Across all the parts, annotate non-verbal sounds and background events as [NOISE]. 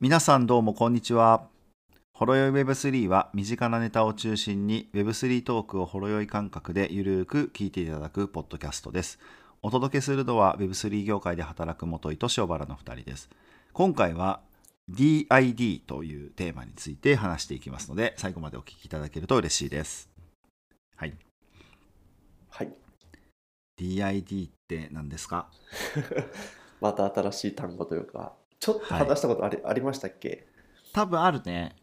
皆さんどうもこんにちは。ほろよい Web3 は身近なネタを中心に Web3 トークをほろよい感覚でゆるーく聞いていただくポッドキャストです。お届けするのは Web3 業界で働く元井と塩原の2人です。今回は DID というテーマについて話していきますので、最後までお聞きいただけると嬉しいです。はい。はい。DID って何ですか？[LAUGHS] また新しい単語というか、ちょっと話したことあり,、ありましたっけ？多分あるね。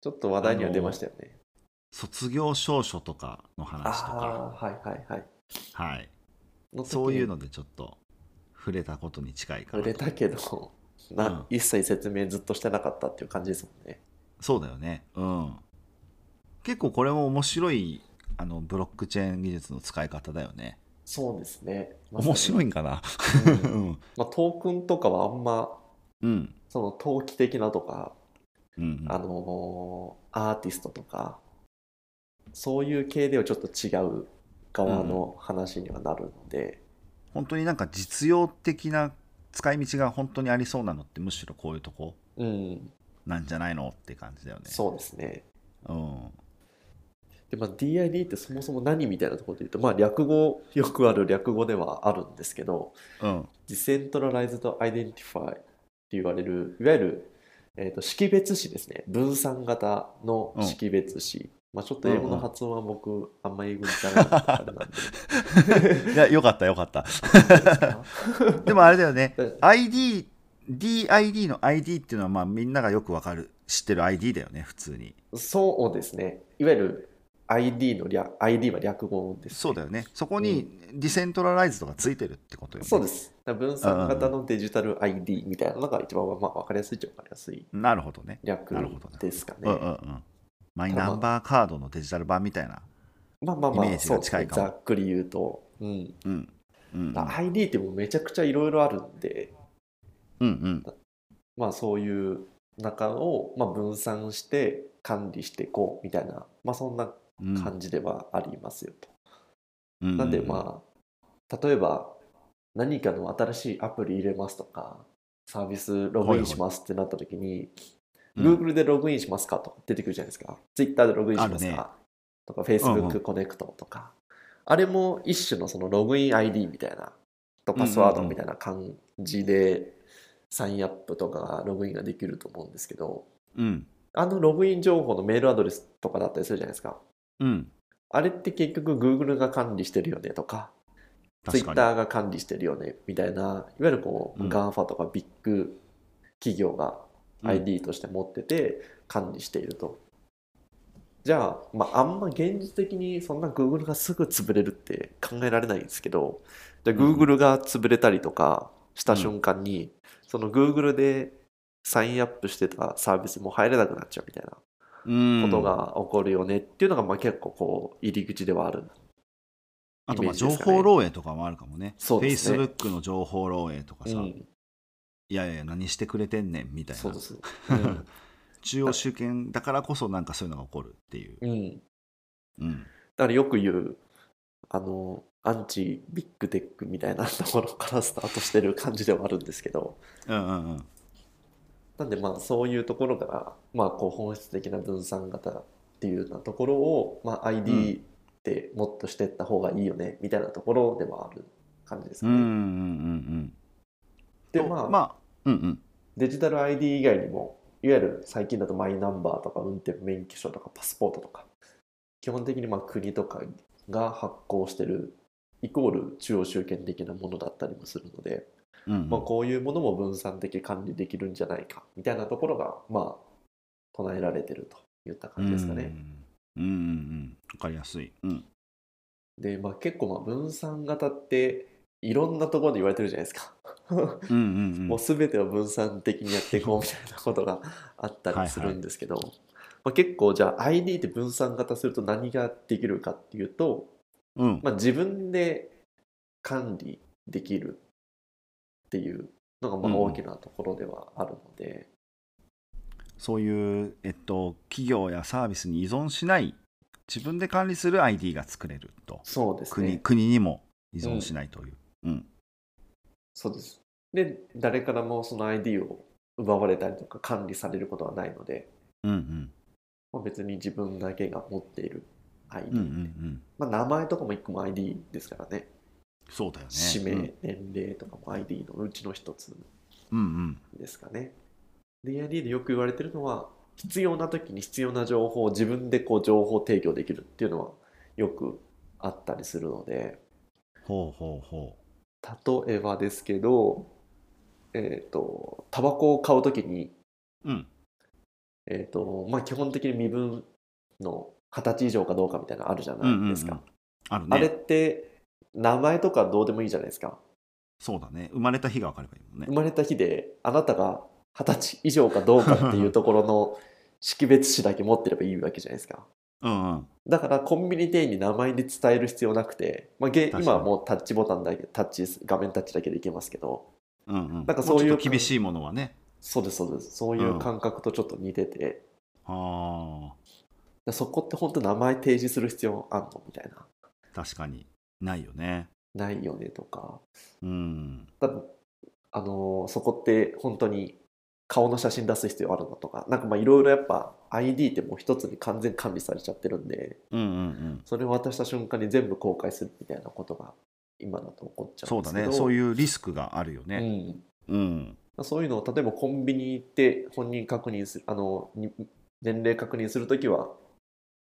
ちょっと話題には出ましたよね。卒業証書とかの話とか、はいはいはい。はい。そういうのでちょっと触れたことに近いかなと触れたけど、なうん一切説明ずっとしてなかったっていう感じですもんね。そうだよねうん結構これも面白いあのブロックチェーン技術の使い方だよねそうですね。面白いい。んかな？ううん。ん [LAUGHS] まあ、トークンとかはあんま、うん。その投機的なとか、うん。あのーアーティストとか、そういう系ではちょっと違う側の話にはなるので、本当になんか実用的な使い道が本当にありそうなのってむしろこういうとこうん、なんじゃないの？って感じだよね。そうですね。うんで、まあ、DID ってそもそも何みたいなところで言うと、まあ、略語、よくある略語ではあるんですけど、うん、Decentralized Identify って言われる、いわゆる、えー、と識別子ですね。分散型の識別子。まあ、ちょっと英語の発音は僕、あんまり英語にならなかったからなんで。[LAUGHS] いやよかったよかったでもあれだよねうん ID DID の ID っていうのはまあみんながよくわかる知ってる ID だよね普通にそうですね。いわゆる ID の略、ID は略語です、ね。そうだよね。そこにディセントラライズドがついてるってことよね。そうです。分散型のデジタル ID みたいなのが一番、まあ、分かりやすいっちゃ分かりやすいなるほどね。略なるほどね。ですかね。うんうんうん。マイナンバーカードのデジタル版みたいなまあまあまあ、イメージが近いかも。そうですねざっくり言うと。うん。うん。うん。だから ID ってもうめちゃくちゃいろいろあるんで、うんうん。まあそういう中を、まあ、分散して管理していこうみたいな、まあそんなうん感じではありますよと。うんなんでまあ、例えば何かの新しいアプリ入れますとか、サービスログインしますってなった時に、うん Google でログインしますかとか出てくるじゃないですか。Twitter でログインしますあるねかとか、うんう Facebook んコネクトとか。あれも一種のそのログイン ID みたいな、とうんうんうんパスワードみたいな感じで、サインアップとかログインができると思うんですけど、うんあのログイン情報のメールアドレスとかだったりするじゃないですか。うん。あれって結局 Google が管理してるよねとか、Twitter が管理してるよねみたいな、いわゆるこう、うん。GAFA とかビッグ企業がうん。ID として持ってて管理していると。じゃあ、まあ、あんま現実的にそんな Google がすぐ潰れるって考えられないんですけど、じゃあうん。Google が潰れたりとかした瞬間に、その Google でサインアップしてたサービスも入れなくなっちゃうみたいな。うんことが起こるよねっていうのがまあ結構こう入り口ではある。あとまあ情イメージですかね。報漏洩とかもあるかもね。そうですね。Facebook の情報漏洩とかさ、うん、いやいや何してくれてんねんみたいな。そうです。うん。[LAUGHS] 中央集権だからこそなんかそういうのが起こるっていう、うん、うん、だからよく言うあのアンチビッグテックみたいなところからスタートしてる感じではあるんですけど。うんうんうんなんでまあそういうところから、まあ、こう本質的な分散型っていうようなところを、まあ、うん。ID ってもっとしていった方がいいよねみたいなところではある感じですかね。うんうんうんうんとでまあ、まあうんうん。デジタル ID 以外にもいわゆる最近だとマイナンバーとか運転免許証とかパスポートとか基本的にまあ国とかが発行してるイコール中央集権的なものだったりもするので、まあ、こういうものも分散的管理できるんじゃないかみたいなところがまあ唱えられてるといった感じですかね。うん。うんうんうん。わかりやすい。うん。で、まあ、結構まあ分散型っていろんなところで言われてるじゃないですか。うんうんうん。[LAUGHS] もう全てを分散的にやっていこうみたいなことがあったりするんですけど、まあ、結構じゃあ ID って分散型すると何ができるかっていうと、うん。まあ、自分で管理できるっていうのがまあうん大きなところではあるので、そういう、えっと、企業やサービスに依存しない自分で管理する ID が作れると。そうです国ね。国にも依存しないという、うん。そうです。で、誰からもその ID を奪われたりとか管理されることはないので、うんうん。まあ、別に自分だけが持っている ID、うんうんうん。まあ、名前とかも一個も ID ですからねそうだよね。氏名、年齢とかも ID のうちの一つうんうんですかね。DID でよく言われてるのは必要な時に必要な情報を自分でこう情報提供できるっていうのはよくあったりするので。ほうほうほ例えばですけどえっ、とタバコを買う時にううん。えっ、とまあ基本的に身分の二十歳以上かどうかみたいなのあるじゃないですか、うんうんうん。あるあれっねて名前とかどうでもいいじゃないですか。そうだね。生まれた日が分かればいいもんね。生まれた日であなたが二十歳以上かどうかっていうところの [LAUGHS] 識別紙だけ持ってればいいわけじゃないですか。うんうん。だからコンビニ店員に名前で伝える必要なくて、まあ、今はもうタッチボタンだけタッチ画面タッチだけでいけますけどうんうん。なんかそういうもちょっと厳しいものはね。そうですそうです。そういう感覚とちょっと似てて、ああそこって本当名前提示する必要あんのみたいな。確かにないよね。ないよねとか。うん。だあのーそこって本当に顔の写真出す必要あるのとか。なんかまあいろいろやっぱ ID ってもう一つに完全管理されちゃってるんで。うんうんうん。それを渡した瞬間に全部公開するみたいなことが今だと起こっちゃうんそうだですけど。ね。そういうリスクがあるようねん。うん。まあそういうのを例えばコンビニ行って本人確認するあのに年齢確認するときは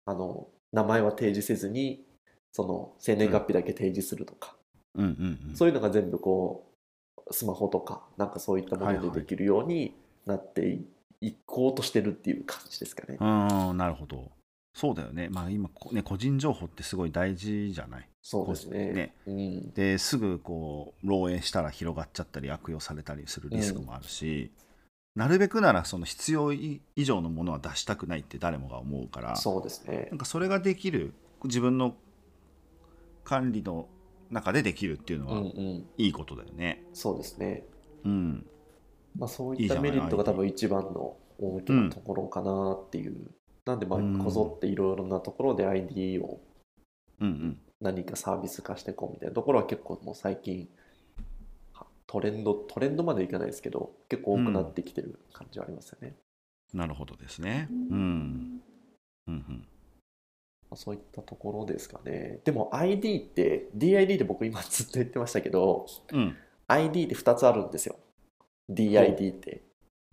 あの名前は提示せずにその生年月日だけ提示するとか、うんうんうん。そういうのが全部こうスマホとかなんかそういったものでできるようになってい,、こうとしてるっていう感じですかね。うんなるほど。そうだよね。まあ今こね個人情報ってすごい大事じゃない？そうですね。ね。うん、ですぐこう漏洩したら広がっちゃったり悪用されたりするリスクもあるし、なるべくならその必要以上のものは出したくないって誰もが思うからそうですね。なん。かそれができる自分の管理の中でできるっていうのうんうはん、いいことだよね。そうですね。うん、まあ、そういったメリットが多分一番の大きなところかなっていう。なんでまあうんこぞっていろいろなところで ID をうん、うん何かサービス化していこうみたいなところは結構もう最近はトレンドトレンドまでいかないですけど結構多くなってきてる感じはありますよね。なるほどですね。うんうんうんまあそういったところですかね。でも ID って DID で僕今ずっと言ってましたけどうん、ID って2つあるんですよ。DID って。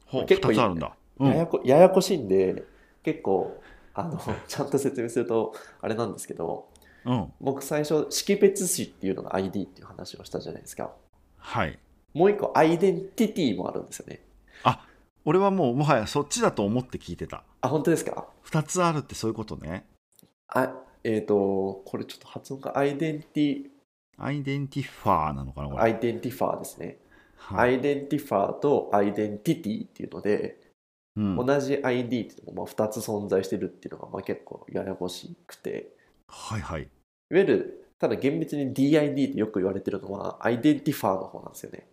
ほう結構2つあるんだ。うんややこややこしいんで結構あの [LAUGHS] ちゃんと説明するとあれなんですけどうん、僕最初識別詞っていうのが ID っていう話をしたじゃないですか。はい。もう一個アイデンティティもあるんですよね。俺はもうもはやそっちだと思って聞いてた。あ、本当ですか？2つあるってそういうことね。あ、えっ、と、これちょっと発音がアイデンティ、 identifier なのかなこれ。 identifier ですね。はい identifier とアイデンティティっていうので、うん、同じ ID っていうのもまあ2つ存在してるっていうのがまあ結構ややこしくて、はいはい。いわゆる、ただ厳密に DID ってよく言われてるのは、 identifier の方なんですよね。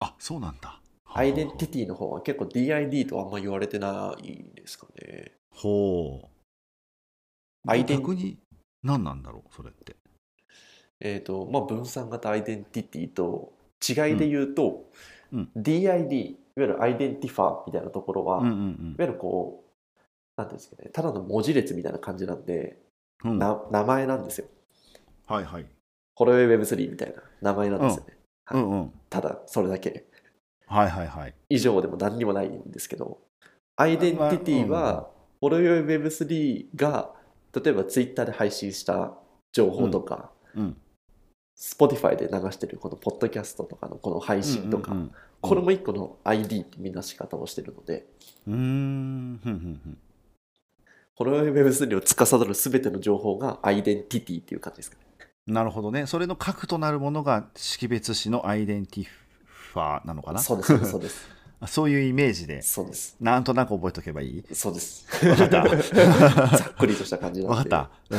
あそうなんだ。アイデンティティの方は結構 DID とあんま言われてないですかね。ほう。アイデン逆に何なんだろうそれって。えっ、と、まあ、分散型アイデンティティと違いで言うと、うん DID、いわゆるアイデンティファーみたいなところは、うんういんわゆるこう、なんていうんですかね、ただの文字列みたいな感じなんで、うん。名前なんですよ。はいはい。ホロウェイ Web3 みたいな名前なんですよね。はいうんうん。ただ、それだけ。はいはいはい。以上でも何にもないんですけど、アイデンティティは、ホロウェイ Web3 が、例えば Twitter で配信した情報とか、うん。Spotify で流してるこのポッドキャストとかのこの配信とか、うんこれも一個の ID ってみなし方をしてるので、うんうん。うーん。ふんふんふんホロウェイ Web3 を司る全ての情報がアイデンティティっていう感じですかね。なるほどね。それの核となるものが識別詞のアイデンティファーなのかなそうです、そうです、そういうイメージで、そうです。なんとなく覚えておけばいい？そうです。わかった [LAUGHS] ざっくりとした感じなんで。わかった。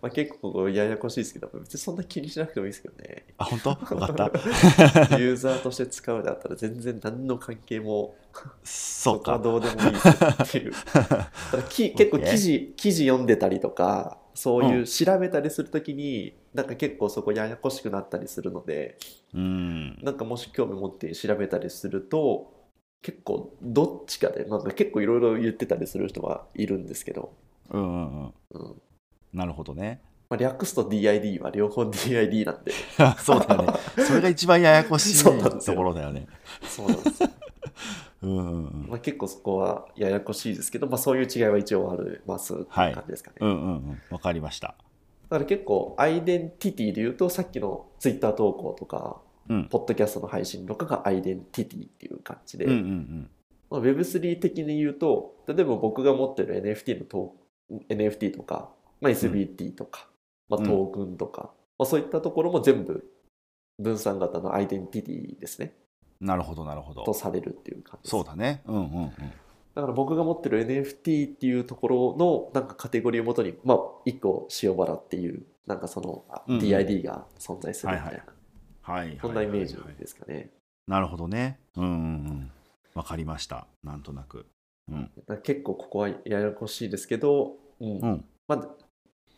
まあ、結構ややこしいですけど、別にそんな気にしなくてもいいですけどね。あ、本当？わかった。[LAUGHS] ユーザーとして使うんだったら全然何の関係も [LAUGHS] そうか。どうでもいいっていう。結構記事記事読んでたりとかそういう調べたりするときに、なんか結構そこややこしくなったりするのでうん。なんかもし興味持って調べたりすると結構どっちかで、なんか結構いろいろ言ってたりする人はいるんですけど、うんうんうん。うん。なるほどね。まあ、略すと DID は両方 DID なんで、[LAUGHS] そうだよね。それが一番ややこしい [LAUGHS] ところだよね。そうなんですよ。[LAUGHS] うんまあ、結構そこはややこしいですけど、まあ、そういう違いは一応ありますってい。う感じですかね。うんうんうん。わかりましただから結構アイデンティティで言うとさっきの Twitter 投稿とか、うん。ポッドキャストの配信とかがアイデンティティっていう感じで、うんうんうん。まあ、Web3 的に言うと例えば僕が持ってる NFT のトー NFT とか、まあ、SBT とか、まあ、うん。トークンとか、まあ、そういったところも全部分散型のアイデンティティですね。なるほどなるほど。とされるっていう感じそうだね。うんうんうんだから僕が持ってる NFT っていうところのなんかカテゴリーをもとに、まあ、1個塩原っていうなんかその DID が存在するみたいな、はいはい。そんなイメージですかね。なるほどね。うんうんうん。わかりました。なんとなく。うん。結構ここはややこしいですけど、うん。うん。まあ、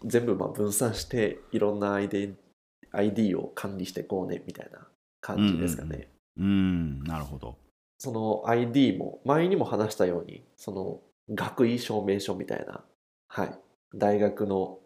全部まあ分散していろんなアイデン ID を管理していこうねみたいな感じですかね。うん。うん。なるほどその ID も前にも話したようにその学位証明書みたいな、はい、大学の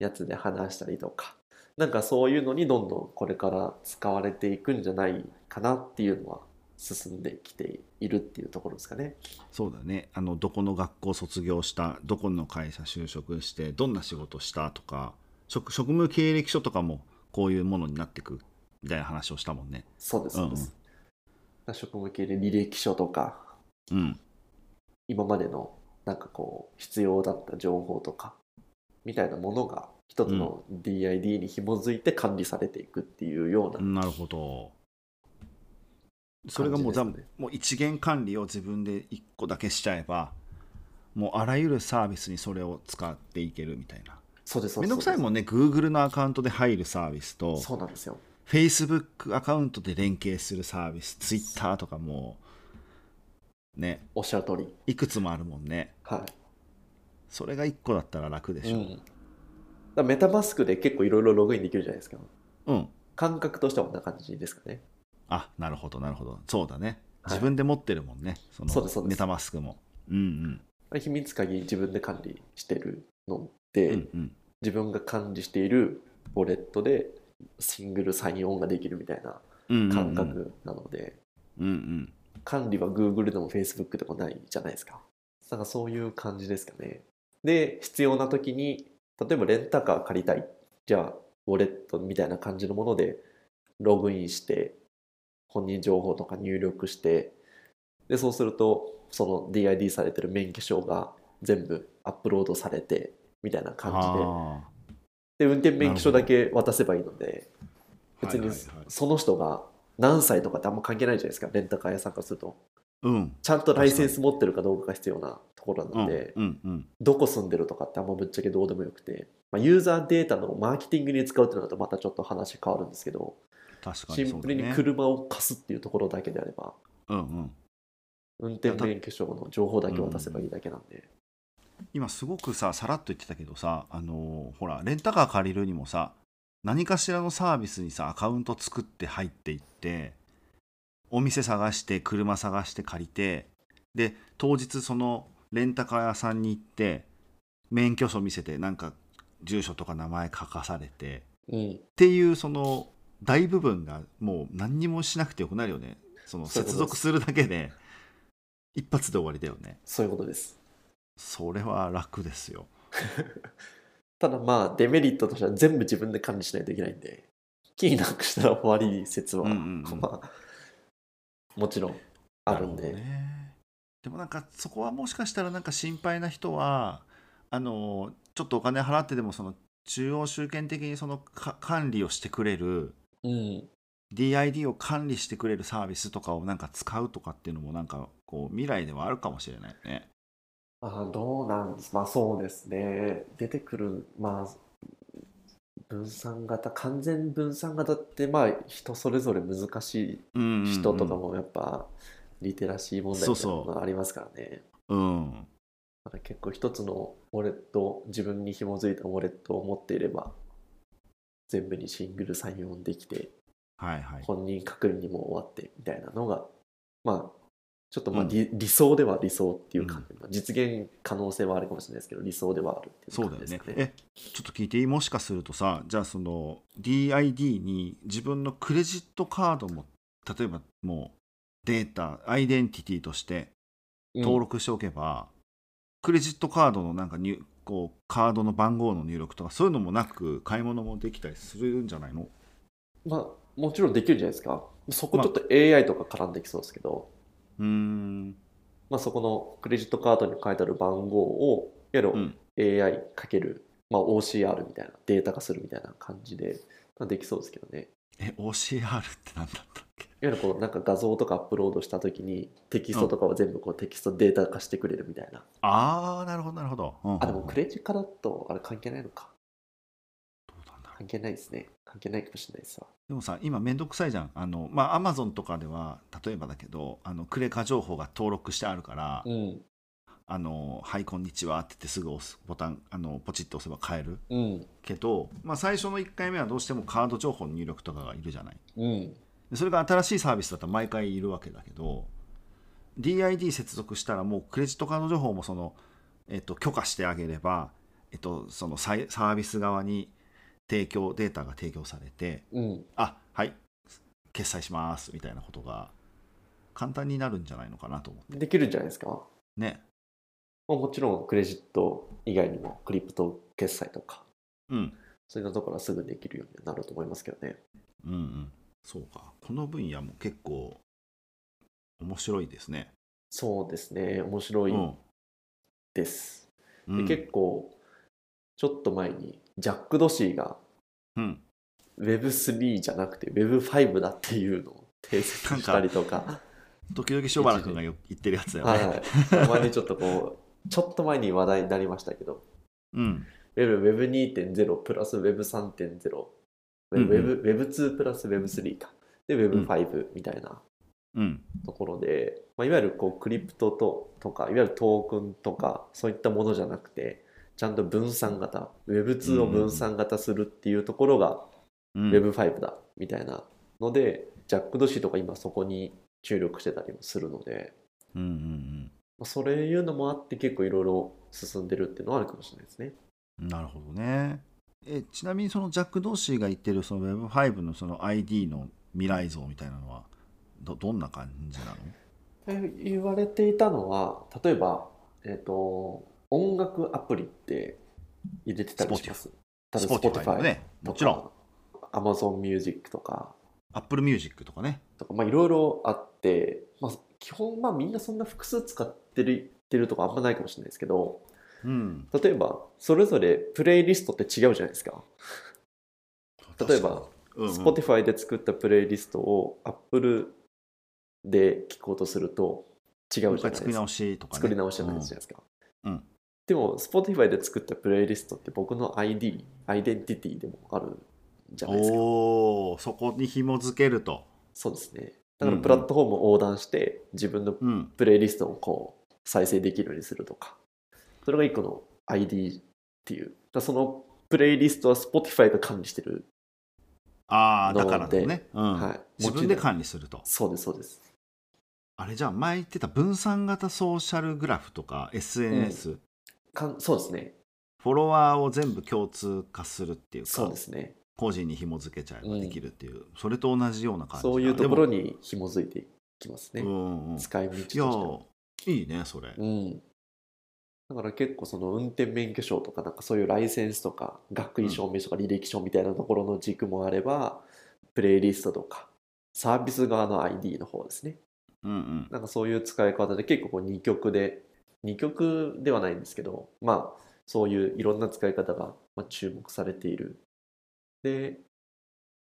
やつで話したりとかなんかそういうのにどんどんこれから使われていくんじゃないかなっていうのは進んできているっていうところですかね。そうだねあのどこの学校卒業したどこの会社就職してどんな仕事したとか職職務経歴書とかもこういうものになっていくみたいな話をしたもんねそうですそうです。職務系で履歴書とかうん。今までのなんかこう必要だった情報とかみたいなものが一つの DID に紐づいて管理されていくっていうような、なるほど。それがもう,、ね。もう一元管理を自分で一個だけしちゃえばもうあらゆるサービスにそれを使っていけるみたいな。そうですそうです。めんどくさいもんね Google のアカウントで入るサービスとそうなんですよ Facebook アカウントで連携するサービス Twitter とかもねおっしゃる通り。いくつもあるもんね。はい。それが1個だったら楽でしょ。うん。だメタマスクで結構いろいろログインできるじゃないですか。うん、感覚としてはこんな感じですかね。あなるほどなるほど。そうだね。はい。自分で持ってるもんね、そのそうですそうです。メタマスクも。うん秘密鍵自分で管理してるのうで、んうんうん。自分が管理しているウォレットでシングルサインオンができるみたいなうんうんうん感覚なので、うんうん管理は Google でも Facebook でもないじゃないですか。なんかそういう感じですかね。で、必要な時に、例えばレンタカー借りたい。じゃあ、ウォレットみたいな感じのもので、ログインして、本人情報とか入力して、で、そうすると、その DID されてる免許証が全部アップロードされて、みたいな感じはで。で、運転免許証だけ渡せばいいので、あ別にその人が何歳とかってあんま関係ないじゃないですか、レンタカー屋さんからすると。うん。ちゃんとライセンス持ってるかどうかが必要なところなうん。ので、うん。うん。どこ住んでるとかってあんまぶっちゃけどうでもよくて、まあ、ユーザーデータのマーケティングに使うっていうのだとまたちょっと話変わるんですけど、確かシンプルに車を貸すっていうところだけであれば、うんうん。運転免許証の情報だけ渡せばいいだけなんで、今すごくささらっと言ってたけどさあのーほらレンタカー借りるにもさ何かしらのサービスにさアカウント作って入っていってお店探して車探して借りてで当日そのレンタカー屋さんに行って免許証見せてなんか住所とか名前書かされてうん、っていうその大部分がもう何にもしなくてよくなるよね。その接続するだけで一発で終わりだよね。そういうことです。それは楽ですよ。[LAUGHS] ただまあデメリットとしては全部自分で管理しないといけないんで、キーなくしたら終わり説は、うんうんうん。まあ、もちろんあるんで、ね、でもなんかそこはもしかしたらなんか心配な人はあのちょっとお金払ってでもその中央集権的にそのか管理をしてくれるうん、DID を管理してくれるサービスとかをなんか使うとかっていうのもなんかこう未来ではあるかもしれないよね。あどうなんです。まあそうですね。出てくるまあ分散型完全分散型ってまあ人それぞれ難しうんうんうん。い人とかもやっぱリテラシー問題みたいなそうそう。のがありますからね。うん。だから結構一つのウォレット自分に紐づいたウォレットを持っていれば全部にシングルサインオンできてはいはい。本人確認にも終わってみたいなのがまあちょっとまあうん。理,、理想では理想っていう感じ、まあ実現可能性はあるかもしれないですけど理想ではあるっていう感じですかね。えちょっと聞いていい？もしかするとさじゃあその DID に自分のクレジットカードも例えばもうデータアイデンティティとしてうん。登録しておけば、クレジットカードのなんか入こうカードの番号の入力とかそういうのもなく買い物もできたりするんじゃないの？まあもちろんできるんじゃないですか。そこちょっと AI とか絡んできそうですけど、うーんまあ、そこのクレジットカードに書いてある番号をいわゆるうん AI かける、まあ、OCR みたいなデータ化するみたいな感じで、まあ、できそうですけどね。え OCR って何だったっけ？いわゆるこうなんか画像とかアップロードしたときにテキストとかを全部こうテキストデータ化してくれるみたいな。ああなるほどなるほど、うんうんうんあ、でもクレジカだとあれ関係ないのか。関係ないですね。関係ないかもしれないですわ。でもさ今めんどくさいじゃんあのまあアマゾンとかでは例えばだけどあのクレカ情報が登録してあるから、うん。あのはいこんにちはって言ってすぐ押すボタンあのポチッと押せば買えるうん。けど、まあ、最初の1回目はどうしてもカード情報の入力とかがいるじゃないうん。でそれが新しいサービスだったら毎回いるわけだけど DID 接続したらもうクレジットカード情報もその、えっと、許可してあげれば、えっと、そのサービス側に提供データが提供されてうん。あはい決済しますみたいなことが簡単になるんじゃないのかなと思ってできるんじゃないですか？ねまあもちろんクレジット以外にもクリプト決済とかうんそういうのところはすぐできるようになると思いますけどね。うんうんそうかこの分野も結構面白いですねそうですね。面白いうんです。でうん結構ちょっと前にジャック・ドシーがうん、Web3 じゃなくて Web5 だっていうのを訂正したりとか、時々塩原君がよ言ってるやつだよね、はいはい、たまにちょっとこう、ちょっと前に話題になりましたけど、うん、Web- Web2.0 プラス Web3.0、うんうん。Web- Web2 プラス Web3 か、で Web5 みたいなうん。ところで、まあ、いわゆるこうクリプトととか、いわゆるトークンとか、そういったものじゃなくて、ちゃんと分散型、Web2 を分散型するっていうところがうん。Web5 だみたいなので、ジャック・ドシーとか今そこに注力してたりもするので、うんうんまあ、そういうのもあって結構いろいろ進んでるっていうのはあるかもしれないですね。うんなるほどね。えちなみにそのジャック・ドーシーが言ってるその Web5 のその ID の未来像みたいなのはどどんな感じなの？え言われていたのは例えば、えっと音楽アプリって入れてたりします？例えば Spotify のねもちろん Amazon Music とか Apple Music とかねとかまあいろいろあって、まあ、基本まあみんなそんな複数使ってるってるとかあんまないかもしれないですけどうん例えばそれぞれプレイリストって違うじゃないですか。例えば、うんうん Spotify で作ったプレイリストを Apple で聞こうとすると違うじゃないですか。作り直しとかね作り直しじゃないですか。うんうんでも Spotify で作ったプレイリストって僕の ID、アイデンティティでもあるじゃないですか。おおそこに紐付けるとそうですね。だかうんうんらプラットフォームを横断して自分のうんプレイリストをこう再生できるようにするとか。それが一個の ID っていう。そのプレイリストは Spotify が管理してる。ああだからだね、うんはい自分で管理するとそうです、そうです。あれじゃあ前言ってた分散型ソーシャルグラフとか SNS、かんそうですね。フォロワーを全部共通化するっていうかそうですね。個人に紐付けちゃえばできるっていう、それと同じような感じだそういうところでに紐づいていきますね。もうんうん、い使い道としては。やいいねそれ、うん。だから結構その運転免許証とかなんかそういうライセンスとか学位証明書とか履歴書みたいなところの軸もあれば、プレイリストとかサービス側の ID の方ですね。うんうんなんかそういう使い方で結構こう二極で、二極ではないんですけど、まあそういういろんな使い方がまあ注目されている。で、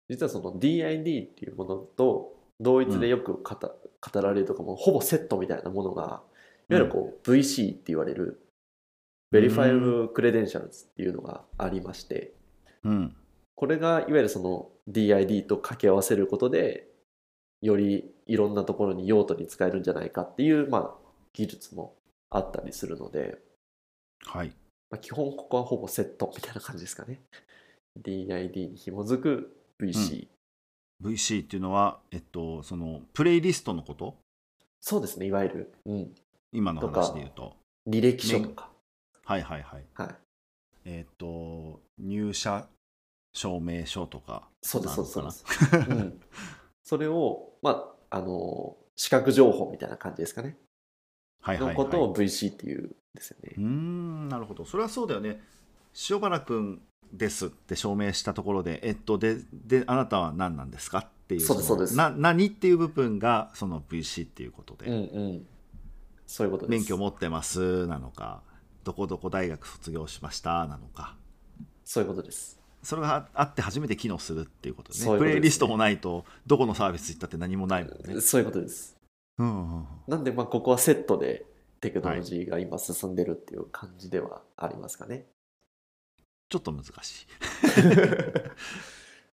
実はその DID っていうものと同一でよく語,、語られるとかもほぼセットみたいなものが、いわゆるこう VC って言われる、Verifiable Credentials っていうのがありまして、うん。これがいわゆるその DID と掛け合わせることでよりいろんなところに用途に使えるんじゃないかっていう、まあ、技術もあったりするので、はいまあ、基本ここはほぼセットみたいな感じですかね DID に紐づく VC、VC っていうのはえっとそのプレイリストのこと？そうですね、いわゆる、うん、今の話で言うと。履歴書とか。はいはいはい。はい。えっ、と、入社証明書とか。そうです、そうです、そうなです。うん、それを、まあ、あの、視覚情報みたいな感じですかね。はいはい、はい。のことを VC っていうんですよねうー。んなるほどそれはそうだよね塩原くんですって証明したところでえっとでであなたは何なんですかっていうそうですのそうですな何っていう部分がその VC っていうことで、うんうん。そういうことです。免許持ってますなのかどこどこ大学卒業しましたなのかそういうことです。それがあって初めて機能するっていうことねねプレイリストもないとどこのサービス行ったって何もないもんね、そういうことです。うんうんうん。なんで、まあ、ここはセットでテクノロジーが今進んでるっていう感じではありますかね。ちょっと難しい。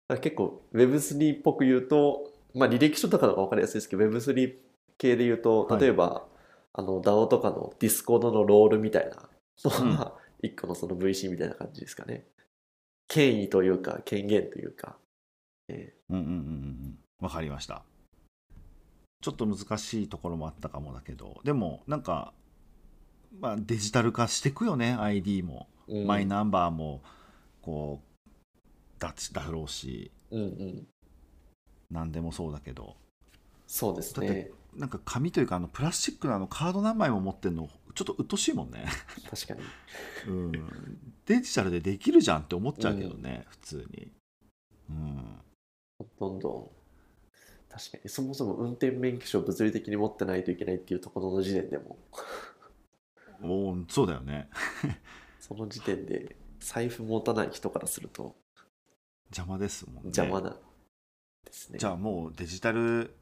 [LAUGHS] 結構 Web3 っぽく言うと、まあ、履歴書とかの方が分かりやすいですけど Web3 系で言うとはい。例えば、あの DAO とかの Discord のロールみたいなのが [LAUGHS] 一個のその VC みたいな感じですかね。権威というか権限というか。えうんうんうんうん。わかりましたちょっと難しいところもあったかもだけどでもなんか、まあ、デジタル化していくよね ID も、ーうん。マイナンバーもこうだだろうし。うんうん、何でもそうだけど。そうですだってね。なんか紙というかあのプラスチックのあのカード何枚も持ってるのちょっと鬱陶しいもんね、確かに。[LAUGHS] うん、デジタルでできるじゃんって思っちゃうけどね、普通に、うん、どんどん。確かに、そもそも運転免許証を物理的に持ってないといけないっていうところの時点でも、おーそうだよね。[LAUGHS] その時点で財布持たない人からすると。邪魔ですもんね。邪魔なんですね。じゃあもうデジタル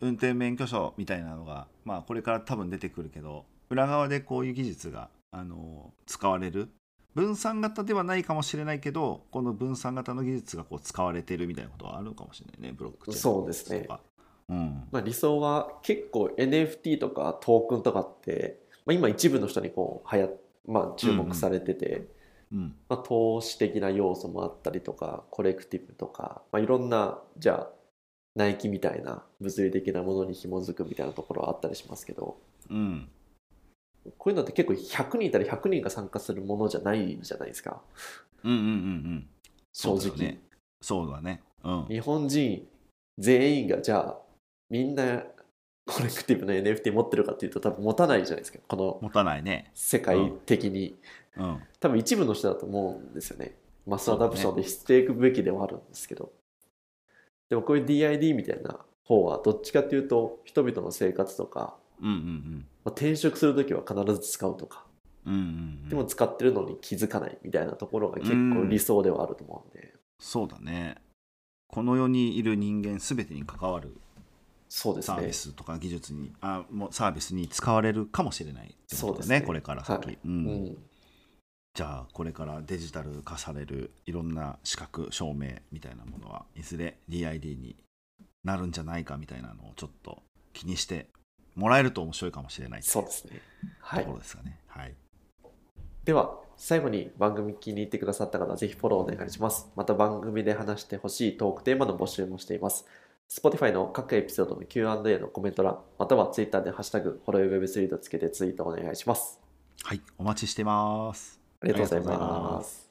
運転免許証みたいなのが、まあ、これから多分出てくるけど裏側でこういう技術があの使われる分散型ではないかもしれないけどこの分散型の技術がこう使われてるみたいなことはあるのかもしれないねブロックチェーンそうですね。とかうん。まあ、理想は結構 NFT とかトークンとかって、まあ、今一部の人にこうはや、まあ、注目されてて、うん。まあ、投資的な要素もあったりとかコレクティブとか、まあ、いろんなじゃあナイキみたいな物理的なものに紐づくみたいなところはあったりしますけど。うんこういうのって結構100人いたら100人が参加するものじゃないじゃないですか。うんうんうんうん。正直、そうだよね。そうだね。うん。日本人全員がじゃあみんなコレクティブな NFT 持ってるかっていうと多分持たないじゃないですか。この持たないね。世界的に、うん。多分一部の人だと思うんですよね。マスアダプションでしていくべきではあるんですけど、でもこういう DID みたいな方はどっちかっていうと人々の生活とか、うんうんまあ、転職する時は必ず使うとか。うんうんうん。うんでも使ってるのに気づかないみたいなところが結構理想ではあると思うんで、そうだね。この世にいる人間全てに関わるサーそうですね。ビスとか技術にあもうサービスに使われるかもしれないってことだそうですね。ねこれから先、はい。うん。うん。じゃあこれからデジタル化されるいろんな資格証明みたいなものはいずれ DID になるんじゃないかみたいなのをちょっと気にしてもらえると面白いかもしれないそうですね。はい。ところですかね。はい、では最後に番組気に入ってくださった方はぜひフォローお願いします。また番組で話してほしいトークテーマの募集もしています。Spotify の各エピソードの Q&A のコメント欄または Twitter でハッシュタグホロヨウェブスリーとつけてツイートお願いします。はい、お待ちしてます。ありがとうございます